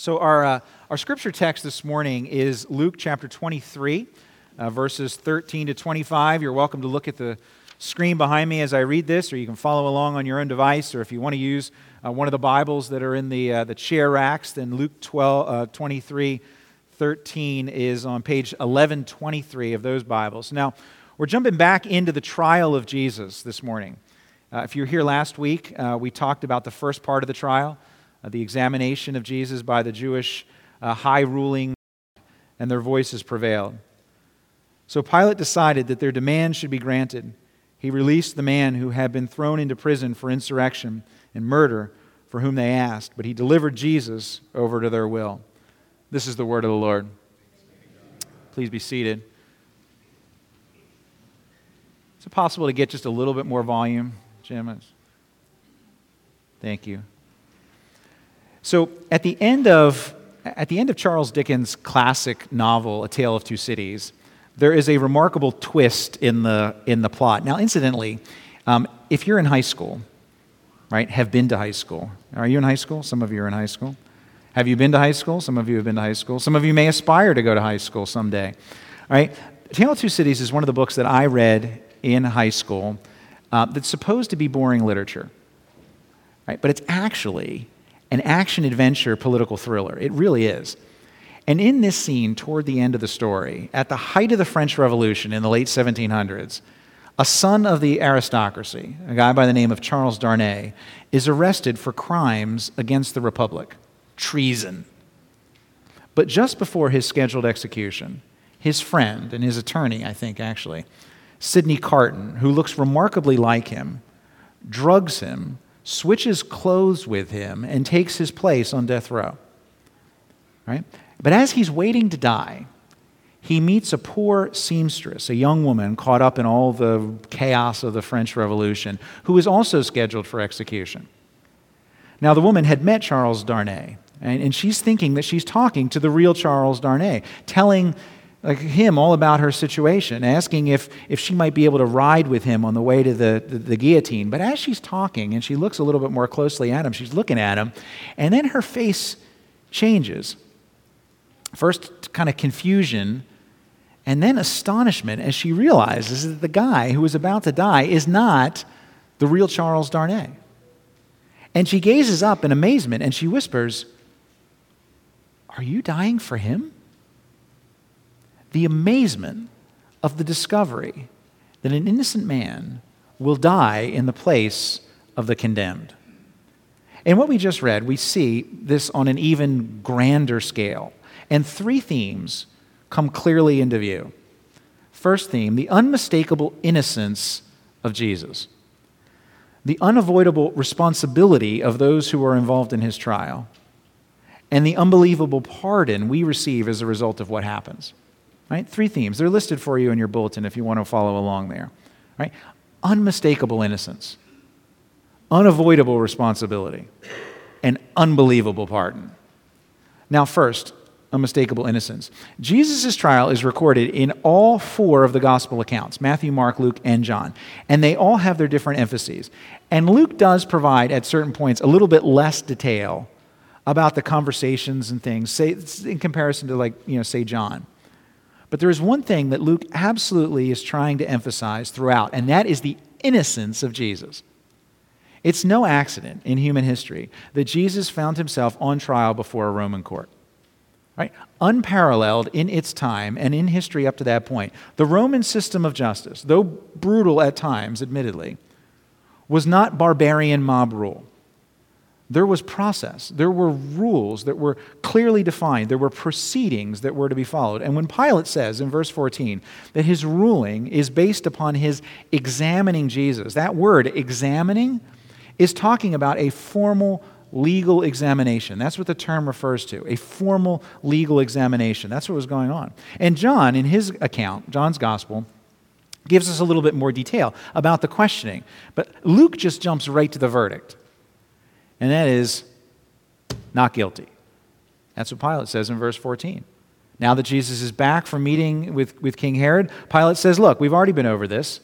So, our, uh, our scripture text this morning is Luke chapter 23, uh, verses 13 to 25. You're welcome to look at the screen behind me as I read this, or you can follow along on your own device, or if you want to use uh, one of the Bibles that are in the, uh, the chair racks, then Luke 12, uh, 23, 13 is on page 1123 of those Bibles. Now, we're jumping back into the trial of Jesus this morning. Uh, if you were here last week, we talked about the first part of the trial the examination of Jesus by the Jewish uh, high ruling, and their voices prevailed. So Pilate decided that their demand should be granted. He released the man who had been thrown into prison for insurrection and murder, for whom they asked, but he delivered Jesus over to their will. This is the word of the Lord. Please be seated. Is it possible to get just a little bit more volume, Jim? Thank you. So at the end of at the end of Charles Dickens' classic novel, A Tale of Two Cities, there is a remarkable twist in the in the plot. Now, incidentally, um, if you're in high school, right, have been to high school. Are you in high school? Some of you are in high school. Have you been to high school? Some of you have been to high school. Some of you may aspire to go to high school someday. All right? Tale of Two Cities is one of the books that I read in high school uh, that's supposed to be boring literature. Right? But it's actually an action adventure political thriller. It really is. And in this scene, toward the end of the story, at the height of the French Revolution in the late 1700s, a son of the aristocracy, a guy by the name of Charles Darnay, is arrested for crimes against the Republic, treason. But just before his scheduled execution, his friend and his attorney, I think actually, Sydney Carton, who looks remarkably like him, drugs him switches clothes with him and takes his place on death row. Right? But as he's waiting to die, he meets a poor seamstress, a young woman caught up in all the chaos of the French Revolution, who is also scheduled for execution. Now, the woman had met Charles Darnay, and, and she's thinking that she's talking to the real Charles Darnay, telling like him all about her situation, asking if, if she might be able to ride with him on the way to the, the, the, guillotine. But as she's talking and she looks a little bit more closely at him, she's looking at him, and then her face changes. First, kind of confusion, and then astonishment as she realizes that the guy who is about to die is not the real Charles Darnay. And she gazes up in amazement and she whispers, Are you dying for him? The amazement of the discovery that an innocent man will die in the place of the condemned. In what we just read, we see this on an even grander scale. And three themes come clearly into view. First theme the unmistakable innocence of Jesus, the unavoidable responsibility of those who are involved in his trial, and the unbelievable pardon we receive as a result of what happens. Right? Three themes. They're listed for you in your bulletin if you want to follow along there. Right? Unmistakable innocence, unavoidable responsibility, and unbelievable pardon. Now, first, unmistakable innocence. Jesus' trial is recorded in all four of the gospel accounts Matthew, Mark, Luke, and John. And they all have their different emphases. And Luke does provide, at certain points, a little bit less detail about the conversations and things, say, in comparison to, like, you know, say, John. But there is one thing that Luke absolutely is trying to emphasize throughout, and that is the innocence of Jesus. It's no accident in human history that Jesus found himself on trial before a Roman court. Right? Unparalleled in its time and in history up to that point. The Roman system of justice, though brutal at times, admittedly, was not barbarian mob rule there was process. There were rules that were clearly defined. There were proceedings that were to be followed. And when Pilate says in verse 14 that his ruling is based upon his examining Jesus, that word, examining, is talking about a formal legal examination. That's what the term refers to a formal legal examination. That's what was going on. And John, in his account, John's gospel, gives us a little bit more detail about the questioning. But Luke just jumps right to the verdict and that is not guilty. That's what Pilate says in verse 14. Now that Jesus is back from meeting with, with King Herod, Pilate says, Look, we've already been over this.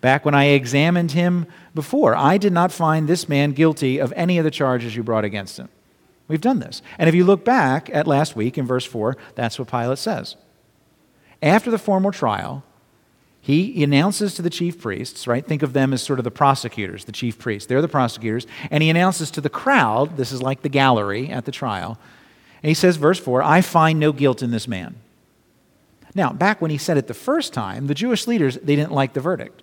Back when I examined him before, I did not find this man guilty of any of the charges you brought against him. We've done this. And if you look back at last week in verse 4, that's what Pilate says. After the formal trial, he announces to the chief priests, right? Think of them as sort of the prosecutors, the chief priests. They're the prosecutors. And he announces to the crowd, this is like the gallery at the trial, and he says, verse 4, I find no guilt in this man. Now, back when he said it the first time, the Jewish leaders, they didn't like the verdict,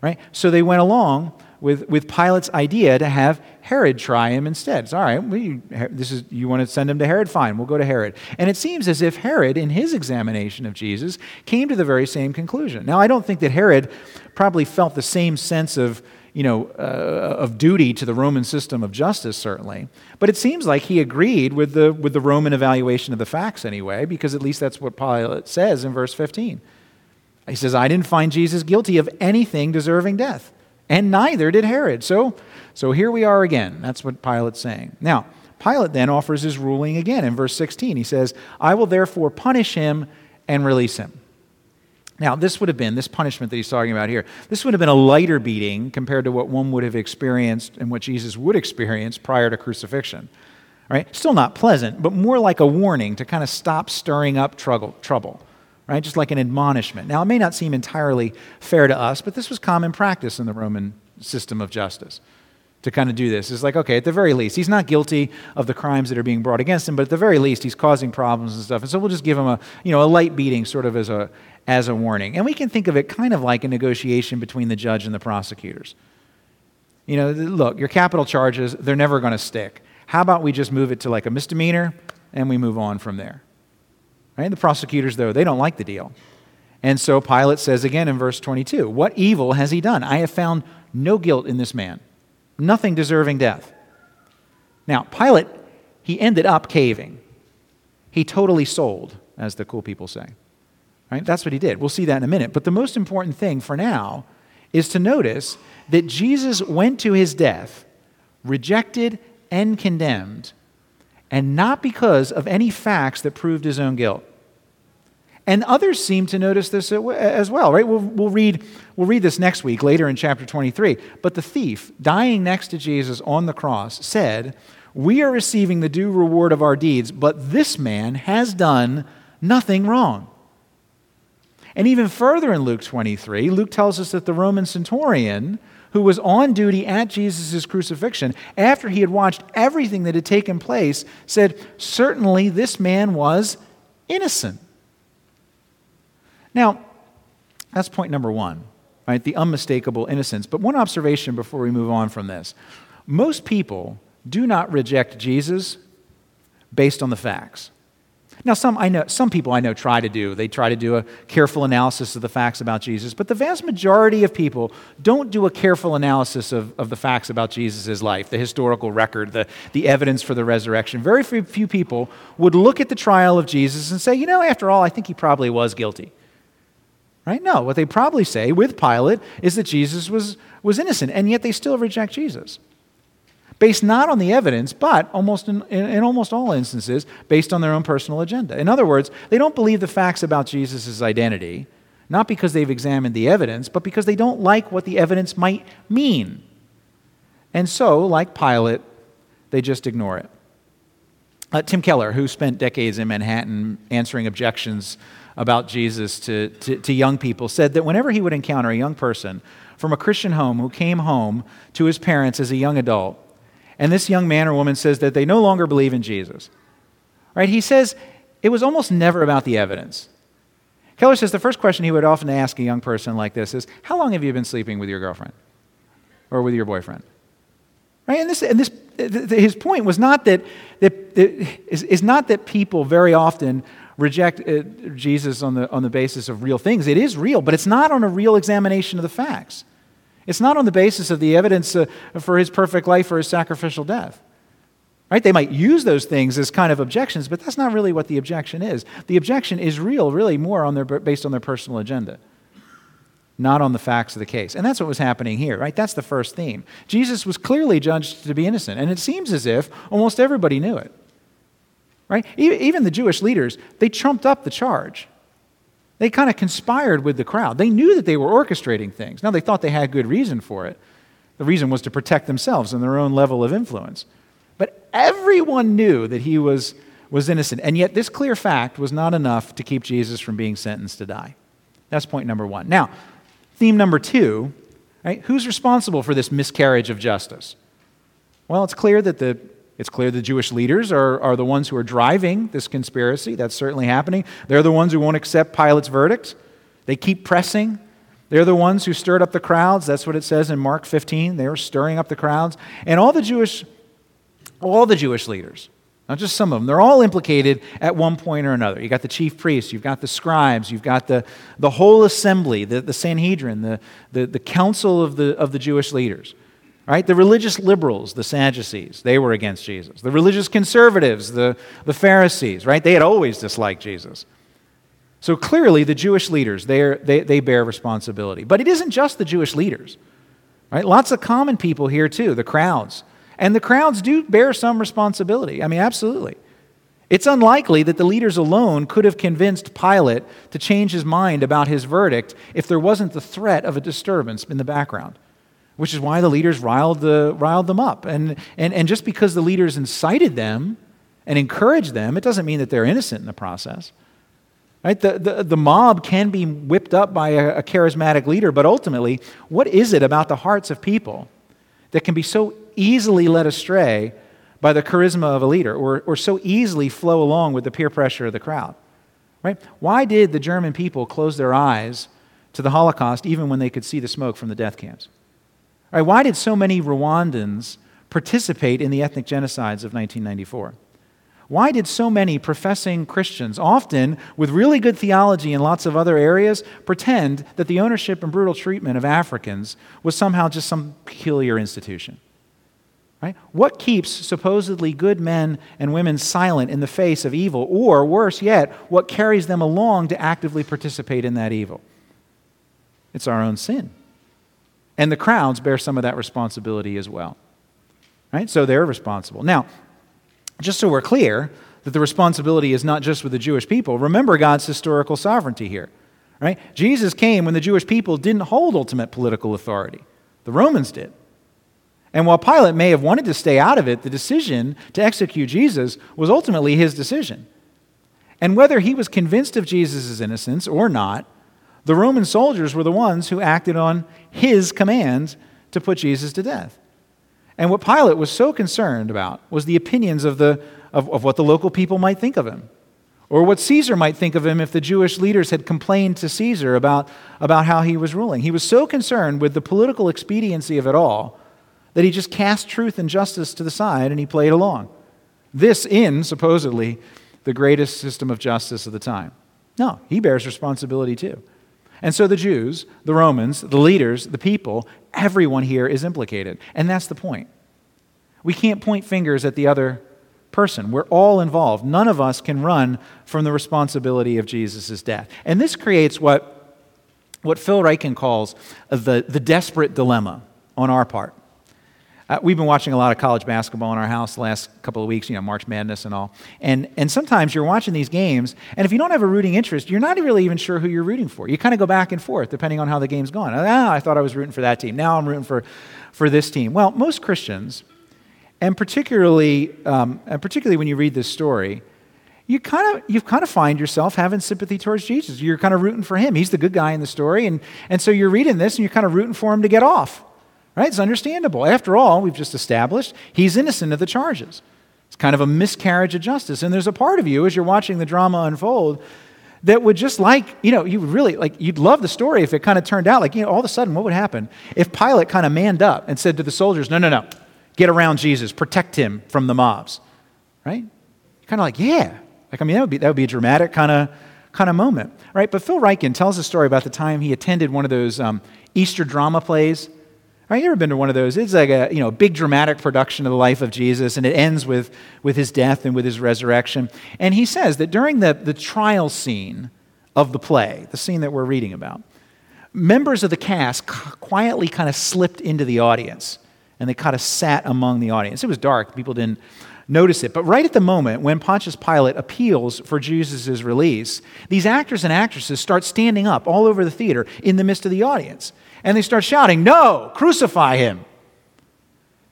right? So they went along with, with Pilate's idea to have Herod try him instead. It's all right, you, this is, you want to send him to Herod? Fine, we'll go to Herod. And it seems as if Herod, in his examination of Jesus, came to the very same conclusion. Now, I don't think that Herod probably felt the same sense of, you know, uh, of duty to the Roman system of justice, certainly. But it seems like he agreed with the, with the Roman evaluation of the facts anyway, because at least that's what Pilate says in verse 15. He says, I didn't find Jesus guilty of anything deserving death and neither did Herod. So, so here we are again. That's what Pilate's saying. Now, Pilate then offers his ruling again in verse 16. He says, I will therefore punish him and release him. Now, this would have been, this punishment that he's talking about here, this would have been a lighter beating compared to what one would have experienced and what Jesus would experience prior to crucifixion. Right? Still not pleasant, but more like a warning to kind of stop stirring up trouble. Right? Just like an admonishment. Now, it may not seem entirely fair to us, but this was common practice in the Roman system of justice to kind of do this. It's like, okay, at the very least, he's not guilty of the crimes that are being brought against him, but at the very least, he's causing problems and stuff. And so we'll just give him a, you know, a light beating sort of as a, as a warning. And we can think of it kind of like a negotiation between the judge and the prosecutors. You know, look, your capital charges, they're never going to stick. How about we just move it to like a misdemeanor and we move on from there? Right? The prosecutors, though, they don't like the deal. And so Pilate says again in verse 22 What evil has he done? I have found no guilt in this man, nothing deserving death. Now, Pilate, he ended up caving. He totally sold, as the cool people say. Right? That's what he did. We'll see that in a minute. But the most important thing for now is to notice that Jesus went to his death rejected and condemned and not because of any facts that proved his own guilt. And others seem to notice this as well, right? We'll, we'll, read, we'll read this next week, later in chapter 23. But the thief, dying next to Jesus on the cross, said, We are receiving the due reward of our deeds, but this man has done nothing wrong. And even further in Luke 23, Luke tells us that the Roman centurion who was on duty at Jesus' crucifixion, after he had watched everything that had taken place, said, Certainly this man was innocent. Now, that's point number one, right? The unmistakable innocence. But one observation before we move on from this most people do not reject Jesus based on the facts. Now, some, I know, some people I know try to do. They try to do a careful analysis of the facts about Jesus, but the vast majority of people don't do a careful analysis of, of the facts about Jesus' life, the historical record, the, the evidence for the resurrection. Very few, people would look at the trial of Jesus and say, you know, after all, I think he probably was guilty. Right? No, what they probably say with Pilate is that Jesus was, was innocent, and yet they still reject Jesus based not on the evidence, but almost in, in, almost all instances, based on their own personal agenda. In other words, they don't believe the facts about Jesus' identity, not because they've examined the evidence, but because they don't like what the evidence might mean. And so, like Pilate, they just ignore it. Uh, Tim Keller, who spent decades in Manhattan answering objections about Jesus to, to, to young people, said that whenever he would encounter a young person from a Christian home who came home to his parents as a young adult, and this young man or woman says that they no longer believe in Jesus. Right? He says it was almost never about the evidence. Keller says the first question he would often ask a young person like this is, How long have you been sleeping with your girlfriend or with your boyfriend? Right? And, this, and this, his point was not that, that, is, is not that people very often reject uh, Jesus on the, on the basis of real things. It is real, but it's not on a real examination of the facts. It's not on the basis of the evidence uh, for his perfect life or his sacrificial death. Right? They might use those things as kind of objections, but that's not really what the objection is. The objection is real, really more on their, based on their personal agenda, not on the facts of the case. And that's what was happening here, right? That's the first theme. Jesus was clearly judged to be innocent, and it seems as if almost everybody knew it. Right? Even the Jewish leaders, they trumped up the charge. They kind of conspired with the crowd. They knew that they were orchestrating things. Now, they thought they had good reason for it. The reason was to protect themselves and their own level of influence. But everyone knew that he was, was innocent. And yet, this clear fact was not enough to keep Jesus from being sentenced to die. That's point number one. Now, theme number two right, who's responsible for this miscarriage of justice? Well, it's clear that the it's clear the Jewish leaders are, are the ones who are driving this conspiracy. That's certainly happening. They're the ones who won't accept Pilate's verdict. They keep pressing. They're the ones who stirred up the crowds. That's what it says in Mark 15. They were stirring up the crowds. And all the Jewish, all the Jewish leaders, not just some of them, they're all implicated at one point or another. You've got the chief priests, you've got the scribes, you've got the, the whole assembly, the, the Sanhedrin, the, the, the council of the, of the Jewish leaders. Right? The religious liberals, the Sadducees, they were against Jesus. The religious conservatives, the, the Pharisees, right? They had always disliked Jesus. So clearly, the Jewish leaders, they, they, they bear responsibility. But it isn't just the Jewish leaders, right? Lots of common people here, too, the crowds. And the crowds do bear some responsibility. I mean, absolutely. It's unlikely that the leaders alone could have convinced Pilate to change his mind about his verdict if there wasn't the threat of a disturbance in the background which is why the leaders riled, the, riled them up. And, and, and just because the leaders incited them and encouraged them, it doesn't mean that they're innocent in the process. Right? The, the, the mob can be whipped up by a, a charismatic leader, but ultimately, what is it about the hearts of people that can be so easily led astray by the charisma of a leader or, or so easily flow along with the peer pressure of the crowd? Right? Why did the German people close their eyes to the Holocaust even when they could see the smoke from the death camps? Why did so many Rwandans participate in the ethnic genocides of 1994? Why did so many professing Christians, often with really good theology in lots of other areas, pretend that the ownership and brutal treatment of Africans was somehow just some peculiar institution? Right? What keeps supposedly good men and women silent in the face of evil? Or, worse yet, what carries them along to actively participate in that evil? It's our own sin. And the crowds bear some of that responsibility as well. Right? So they're responsible. Now, just so we're clear that the responsibility is not just with the Jewish people, remember God's historical sovereignty here. Right? Jesus came when the Jewish people didn't hold ultimate political authority. The Romans did. And while Pilate may have wanted to stay out of it, the decision to execute Jesus was ultimately his decision. And whether he was convinced of Jesus' innocence or not, the Roman soldiers were the ones who acted on his command to put Jesus to death. And what Pilate was so concerned about was the opinions of, the, of, of what the local people might think of him, or what Caesar might think of him if the Jewish leaders had complained to Caesar about, about how he was ruling. He was so concerned with the political expediency of it all that he just cast truth and justice to the side and he played along. This in, supposedly, the greatest system of justice of the time. No, he bears responsibility too. And so the Jews, the Romans, the leaders, the people, everyone here is implicated. And that's the point. We can't point fingers at the other person. We're all involved. None of us can run from the responsibility of Jesus' death. And this creates what, what Phil Ryken calls the, the desperate dilemma on our part. Uh, we've been watching a lot of college basketball in our house the last couple of weeks, you know, March Madness and all. And, and sometimes you're watching these games, and if you don't have a rooting interest, you're not really even sure who you're rooting for. You kind of go back and forth depending on how the game's going. Ah, I thought I was rooting for that team. Now I'm rooting for, for this team. Well, most Christians, and particularly, um, and particularly when you read this story, you kind of you kind of find yourself having sympathy towards Jesus. You're kind of rooting for him. He's the good guy in the story, and, and so you're reading this and you're kind of rooting for him to get off. Right? It's understandable. After all, we've just established he's innocent of the charges. It's kind of a miscarriage of justice. And there's a part of you as you're watching the drama unfold that would just like, you know, you would really like, you'd love the story if it kind of turned out like, you know, all of a sudden, what would happen if Pilate kind of manned up and said to the soldiers, no, no, no, get around Jesus, protect him from the mobs, right? Kind of like, yeah. Like, I mean, that would be, that would be a dramatic kind of kind of moment, right? But Phil Ryken tells a story about the time he attended one of those um, Easter drama plays Right? You ever been to one of those? It's like a you know, big dramatic production of the life of Jesus, and it ends with, with his death and with his resurrection. And he says that during the, the trial scene of the play, the scene that we're reading about, members of the cast quietly kind of slipped into the audience, and they kind of sat among the audience. It was dark, people didn't notice it. But right at the moment when Pontius Pilate appeals for Jesus' release, these actors and actresses start standing up all over the theater in the midst of the audience and they start shouting, No, crucify him.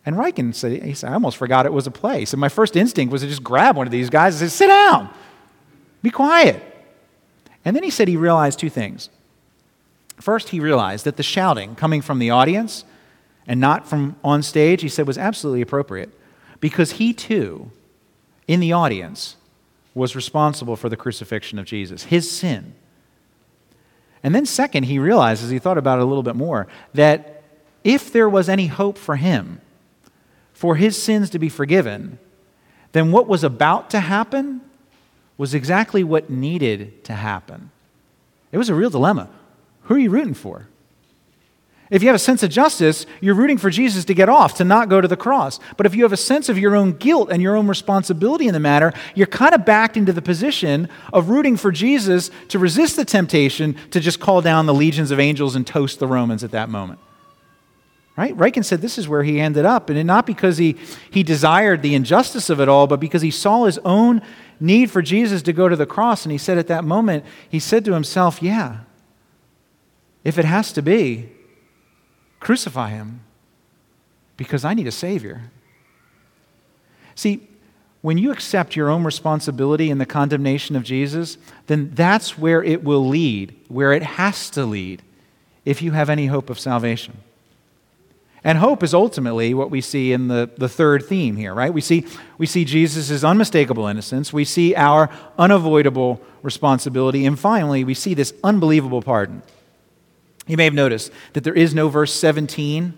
And Ryken said, he said, I almost forgot it was a play. So my first instinct was to just grab one of these guys and say, sit down, be quiet. And then he said he realized two things. First, he realized that the shouting coming from the audience and not from on stage, he said, was absolutely appropriate because he too, in the audience, was responsible for the crucifixion of Jesus, his sin. And then, second, he realized, as he thought about it a little bit more, that if there was any hope for him, for his sins to be forgiven, then what was about to happen was exactly what needed to happen. It was a real dilemma. Who are you rooting for? If you have a sense of justice, you're rooting for Jesus to get off, to not go to the cross. But if you have a sense of your own guilt and your own responsibility in the matter, you're kind of backed into the position of rooting for Jesus to resist the temptation to just call down the legions of angels and toast the Romans at that moment. Right? Ryken said this is where he ended up, and not because he, he desired the injustice of it all, but because he saw his own need for Jesus to go to the cross. And he said at that moment, he said to himself, Yeah, if it has to be, crucify him because I need a Savior. See, when you accept your own responsibility in the condemnation of Jesus, then that's where it will lead, where it has to lead, if you have any hope of salvation. And hope is ultimately what we see in the, the third theme here, right? We see, we see Jesus' unmistakable innocence, we see our unavoidable responsibility, and finally, we see this unbelievable pardon. You may have noticed that there is no verse 17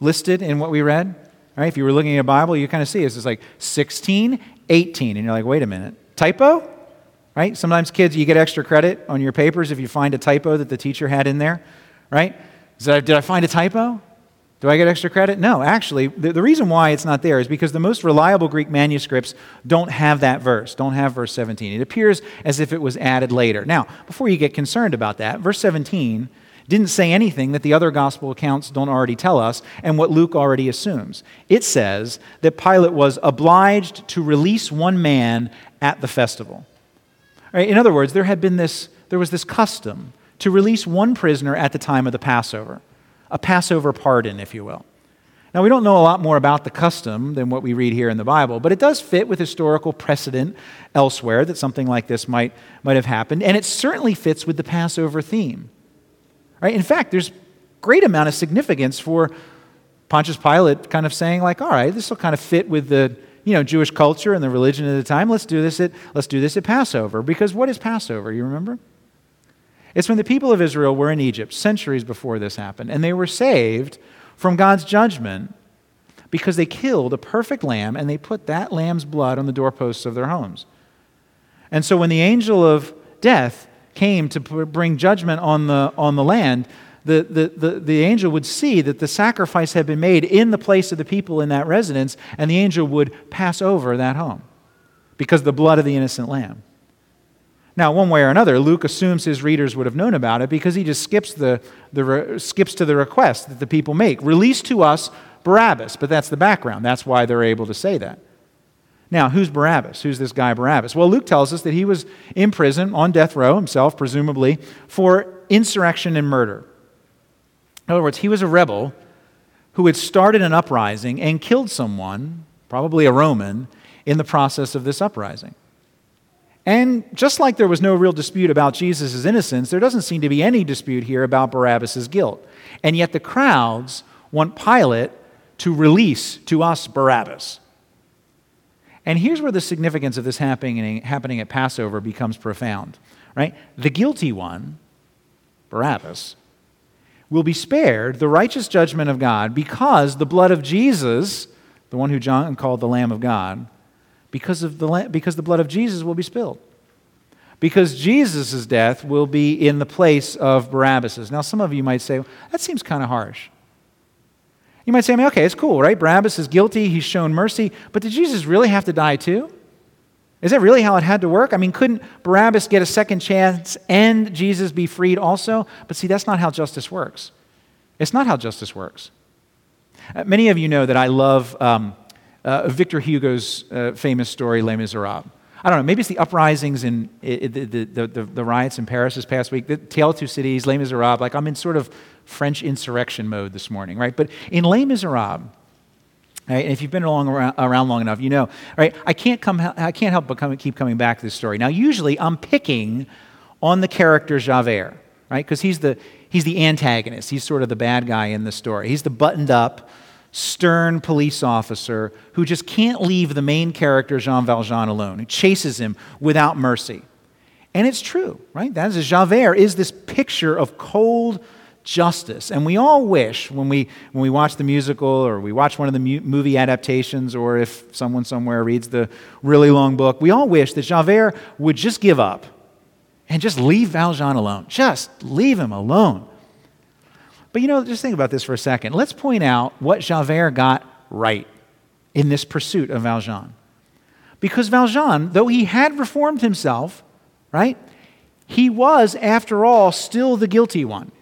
listed in what we read. Right? If you were looking at a Bible, you kind of see it. It's like 16, 18. And you're like, wait a minute. Typo? Right? Sometimes kids, you get extra credit on your papers if you find a typo that the teacher had in there. Right? That, did I find a typo? Do I get extra credit? No, actually, the, the, reason why it's not there is because the most reliable Greek manuscripts don't have that verse, don't have verse 17. It appears as if it was added later. Now, before you get concerned about that, verse 17 didn't say anything that the other gospel accounts don't already tell us and what Luke already assumes. It says that Pilate was obliged to release one man at the festival. Right, in other words, there had been this, there was this custom to release one prisoner at the time of the Passover, a Passover pardon, if you will. Now, we don't know a lot more about the custom than what we read here in the Bible, but it does fit with historical precedent elsewhere that something like this might, might have happened, and it certainly fits with the Passover theme. Right? In fact, there's great amount of significance for Pontius Pilate kind of saying, like, all right, this will kind of fit with the you know, Jewish culture and the religion of the time. Let's do this at, let's do this at Passover. Because what is Passover? You remember? It's when the people of Israel were in Egypt centuries before this happened, and they were saved from God's judgment because they killed a perfect lamb and they put that lamb's blood on the doorposts of their homes. And so when the angel of death came to bring judgment on the, on the land, the, the, the, the, angel would see that the sacrifice had been made in the place of the people in that residence, and the angel would pass over that home because the blood of the innocent lamb. Now, one way or another, Luke assumes his readers would have known about it because he just skips, the, the, skips to the request that the people make Release to us Barabbas. But that's the background. That's why they're able to say that. Now, who's Barabbas? Who's this guy Barabbas? Well, Luke tells us that he was in prison on death row himself, presumably, for insurrection and murder. In other words, he was a rebel who had started an uprising and killed someone, probably a Roman, in the process of this uprising. And just like there was no real dispute about Jesus' innocence, there doesn't seem to be any dispute here about Barabbas' guilt. And yet the crowds want Pilate to release to us Barabbas. And here's where the significance of this happening, happening at Passover becomes profound, right? The guilty one, Barabbas, will be spared the righteous judgment of God because the blood of Jesus, the one who John called the Lamb of God, because, of the, because the blood of Jesus will be spilled. Because Jesus' death will be in the place of Barabbas's. Now, some of you might say, that seems kind of harsh. You might say, I mean, okay, it's cool, right? Barabbas is guilty, he's shown mercy, but did Jesus really have to die too? Is that really how it had to work? I mean, couldn't Barabbas get a second chance and Jesus be freed also? But see, that's not how justice works. It's not how justice works. Uh, many of you know that I love um, uh, Victor Hugo's uh, famous story, Les Miserables. I don't know, maybe it's the uprisings and the, the, the, the, riots in Paris this past week, the Tale of Two Cities, Les Miserables. Like I'm in sort of French insurrection mode this morning, right? But in Les Miserables, Right? And if you've been along around, long enough, you know, right? I can't come, I can't help but come, keep coming back to this story. Now, usually, I'm picking on the character Javert, right? Because he's the he's the antagonist. He's sort of the bad guy in the story. He's the buttoned up, stern police officer who just can't leave the main character Jean Valjean alone. He chases him without mercy. And it's true, right? That is Javert is this picture of cold justice. And we all wish when we, when we watch the musical or we watch one of the mu- movie adaptations or if someone somewhere reads the really long book, we all wish that Javert would just give up and just leave Valjean alone. Just leave him alone. But you know, just think about this for a second. Let's point out what Javert got right in this pursuit of Valjean. Because Valjean, though he had reformed himself, right, he was, after all, still the guilty one.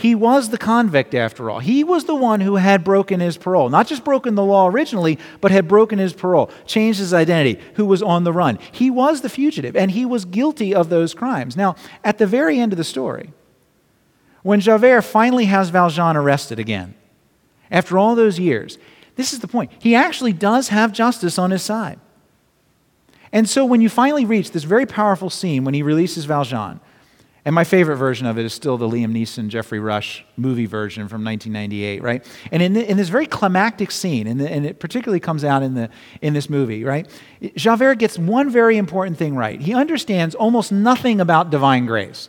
He was the convict after all. He was the one who had broken his parole. Not just broken the law originally, but had broken his parole, changed his identity, who was on the run. He was the fugitive, and he was guilty of those crimes. Now, at the very end of the story, when Javert finally has Valjean arrested again, after all those years, this is the point. He actually does have justice on his side. And so when you finally reach this very powerful scene when he releases Valjean, and my favorite version of it is still the Liam Neeson, Geoffrey Rush movie version from 1998, right? And in, the, in this very climactic scene, and, the, and, it particularly comes out in, the, in this movie, right? Javert gets one very important thing right. He understands almost nothing about divine grace.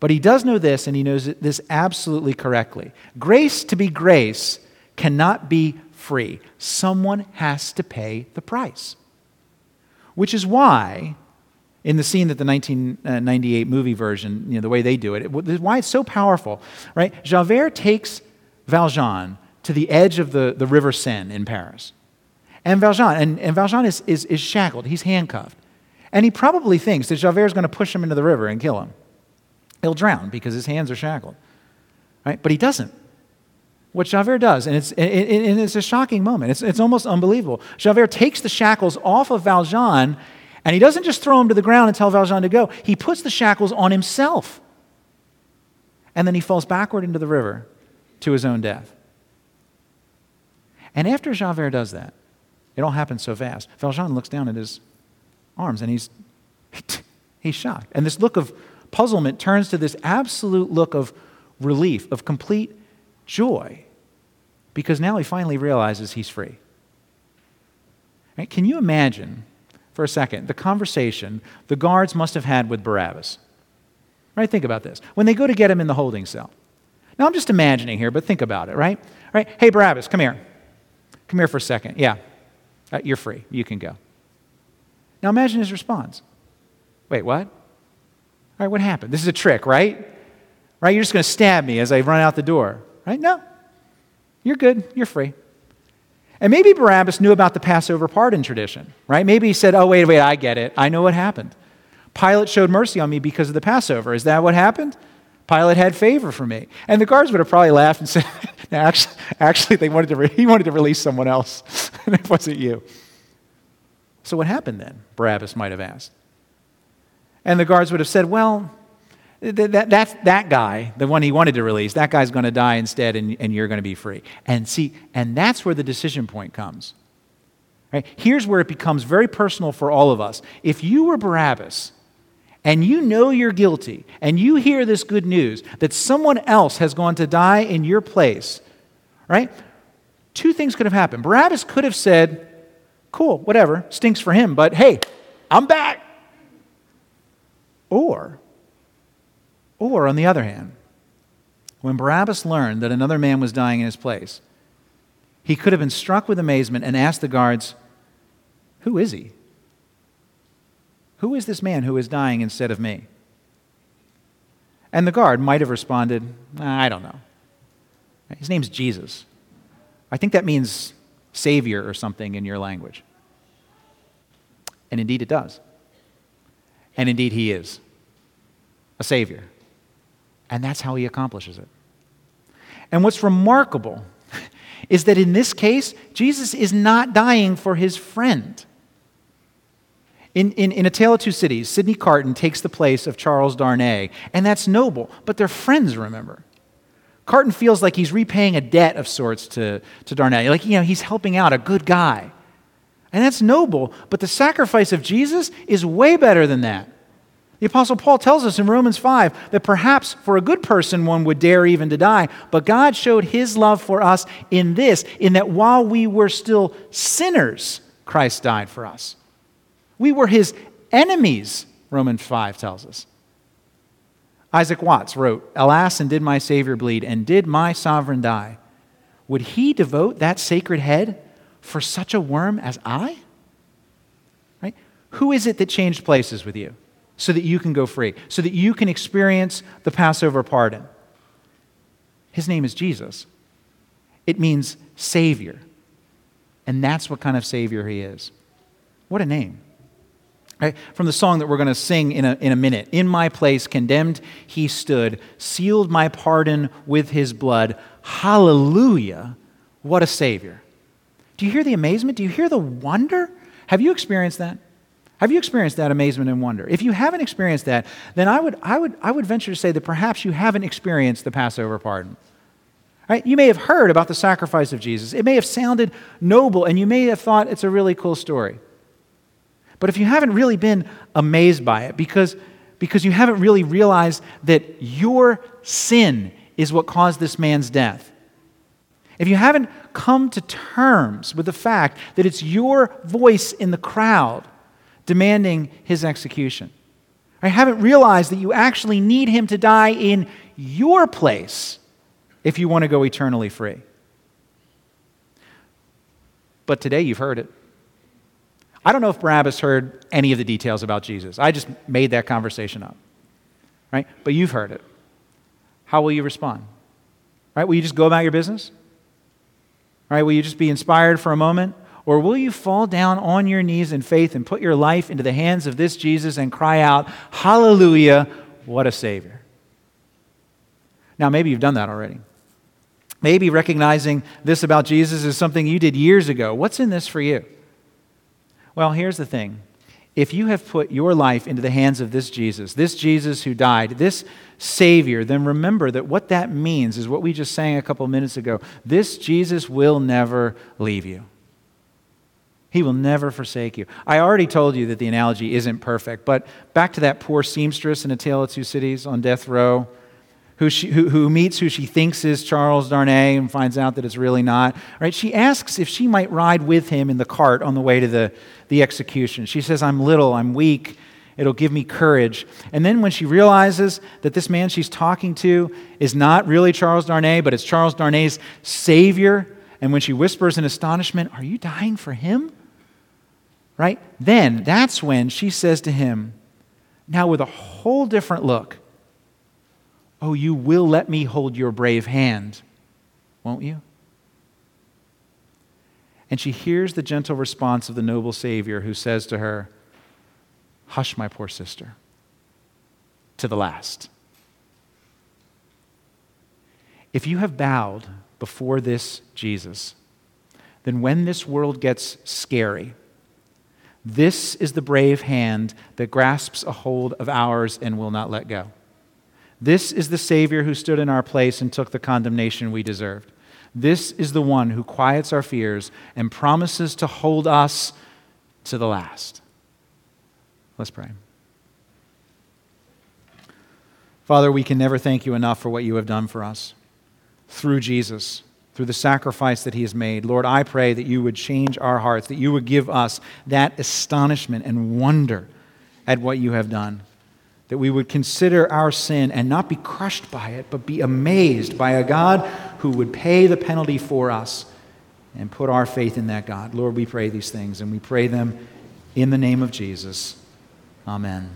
But he does know this, and he knows this absolutely correctly. Grace to be grace cannot be free, someone has to pay the price. Which is why in the scene that the 1998 movie version, you know, the way they do it, it, why it's so powerful, right? Javert takes Valjean to the edge of the, the River Seine in Paris. And Valjean, and, and Valjean is, is, is shackled, he's handcuffed. And he probably thinks that Javert is going to push him into the river and kill him. He'll drown because his hands are shackled. Right? But he doesn't. What Javert does, and it's, and it's a shocking moment, it's, it's almost unbelievable. Javert takes the shackles off of Valjean and he doesn't just throw him to the ground and tell Valjean to go, he puts the shackles on himself. And then he falls backward into the river to his own death. And after Javert does that, it all happens so fast. Valjean looks down at his arms and he's, he's shocked. And this look of puzzlement turns to this absolute look of relief, of complete joy, because now he finally realizes he's free. Right? Can you imagine for a second the conversation the guards must have had with Barabbas. Right? Think about this. When they go to get him in the holding cell. Now, I'm just imagining here, but think about it, right? Right? Hey, Barabbas, come here. Come here for a second. Yeah. Uh, you're free. You can go. Now, imagine his response. Wait, what? All right, what happened? This is a trick, right? Right? You're just going to stab me as I run out the door, right? No. You're good. You're free. And maybe Barabbas knew about the Passover pardon tradition, right? Maybe he said, oh, wait, wait, I get it. I know what happened. Pilate showed mercy on me because of the Passover. Is that what happened? Pilate had favor for me. And the guards would have probably laughed and said, no, actually, actually they wanted to re- he wanted to release someone else, and it wasn't you. So what happened then? Barabbas might have asked. And the guards would have said, well, that, that's that guy, the one he wanted to release, that guy's going to die instead and, and you're going to be free. And see, and that's where the decision point comes. Right? Here's where it becomes very personal for all of us. If you were Barabbas and you know you're guilty and you hear this good news that someone else has gone to die in your place, right? Two things could have happened. Barabbas could have said, cool, whatever, stinks for him, but hey, I'm back. Or or, on the other hand, when Barabbas learned that another man was dying in his place, he could have been struck with amazement and asked the guards, Who is he? Who is this man who is dying instead of me? And the guard might have responded, I don't know. His name's Jesus. I think that means Savior or something in your language. And indeed it does. And indeed he is a Savior. And that's how he accomplishes it. And what's remarkable is that in this case, Jesus is not dying for his friend. In, in, in A Tale of Two Cities, Sydney Carton takes the place of Charles Darnay, and that's noble, but they're friends, remember. Carton feels like he's repaying a debt of sorts to, to Darnay. Like, you know, he's helping out, a good guy. And that's noble, but the sacrifice of Jesus is way better than that. The Apostle Paul tells us in Romans 5 that perhaps for a good person one would dare even to die, but God showed his love for us in this, in that while we were still sinners, Christ died for us. We were his enemies, Romans 5 tells us. Isaac Watts wrote, Alas, and did my Savior bleed, and did my sovereign die? Would he devote that sacred head for such a worm as I? Right? Who is it that changed places with you so that you can go free, so that you can experience the Passover pardon? His name is Jesus. It means Savior. And that's what kind of Savior he is. What a name. Right? From the song that we're going to sing in a, in a minute. In my place, condemned he stood, sealed my pardon with his blood. Hallelujah. What a Savior. Do you hear the amazement? Do you hear the wonder? Have you experienced that? Have you experienced that amazement and wonder? If you haven't experienced that, then I would, I would, I would venture to say that perhaps you haven't experienced the Passover pardon. Right? You may have heard about the sacrifice of Jesus. It may have sounded noble, and you may have thought it's a really cool story. But if you haven't really been amazed by it, because, because you haven't really realized that your sin is what caused this man's death, if you haven't come to terms with the fact that it's your voice in the crowd demanding his execution, I haven't realized that you actually need him to die in your place if you want to go eternally free. But today you've heard it. I don't know if Barabbas heard any of the details about Jesus. I just made that conversation up. Right? But you've heard it. How will you respond? Right? Will you just go about your business? Right? Will you just be inspired for a moment? Or will you fall down on your knees in faith and put your life into the hands of this Jesus and cry out, Hallelujah, what a Savior? Now, maybe you've done that already. Maybe recognizing this about Jesus is something you did years ago. What's in this for you? Well, here's the thing. If you have put your life into the hands of this Jesus, this Jesus who died, this Savior, then remember that what that means is what we just sang a couple minutes ago. This Jesus will never leave you. He will never forsake you. I already told you that the analogy isn't perfect, but back to that poor seamstress in A Tale of Two Cities on death row who, she, who, who meets who she thinks is Charles Darnay and finds out that it's really not. Right? She asks if she might ride with him in the cart on the way to the, the execution. She says, I'm little, I'm weak, it'll give me courage. And then when she realizes that this man she's talking to is not really Charles Darnay, but it's Charles Darnay's savior, and when she whispers in astonishment, Are you dying for him? Right? Then that's when she says to him, now with a whole different look, Oh, you will let me hold your brave hand, won't you? And she hears the gentle response of the noble Savior who says to her, Hush, my poor sister, to the last. If you have bowed before this Jesus, then when this world gets scary, this is the brave hand that grasps a hold of ours and will not let go. This is the Savior who stood in our place and took the condemnation we deserved. This is the one who quiets our fears and promises to hold us to the last. Let's pray. Father, we can never thank you enough for what you have done for us through Jesus, through the sacrifice that he has made. Lord, I pray that you would change our hearts, that you would give us that astonishment and wonder at what you have done that we would consider our sin and not be crushed by it, but be amazed by a God who would pay the penalty for us and put our faith in that God. Lord, we pray these things and we pray them in the name of Jesus. Amen.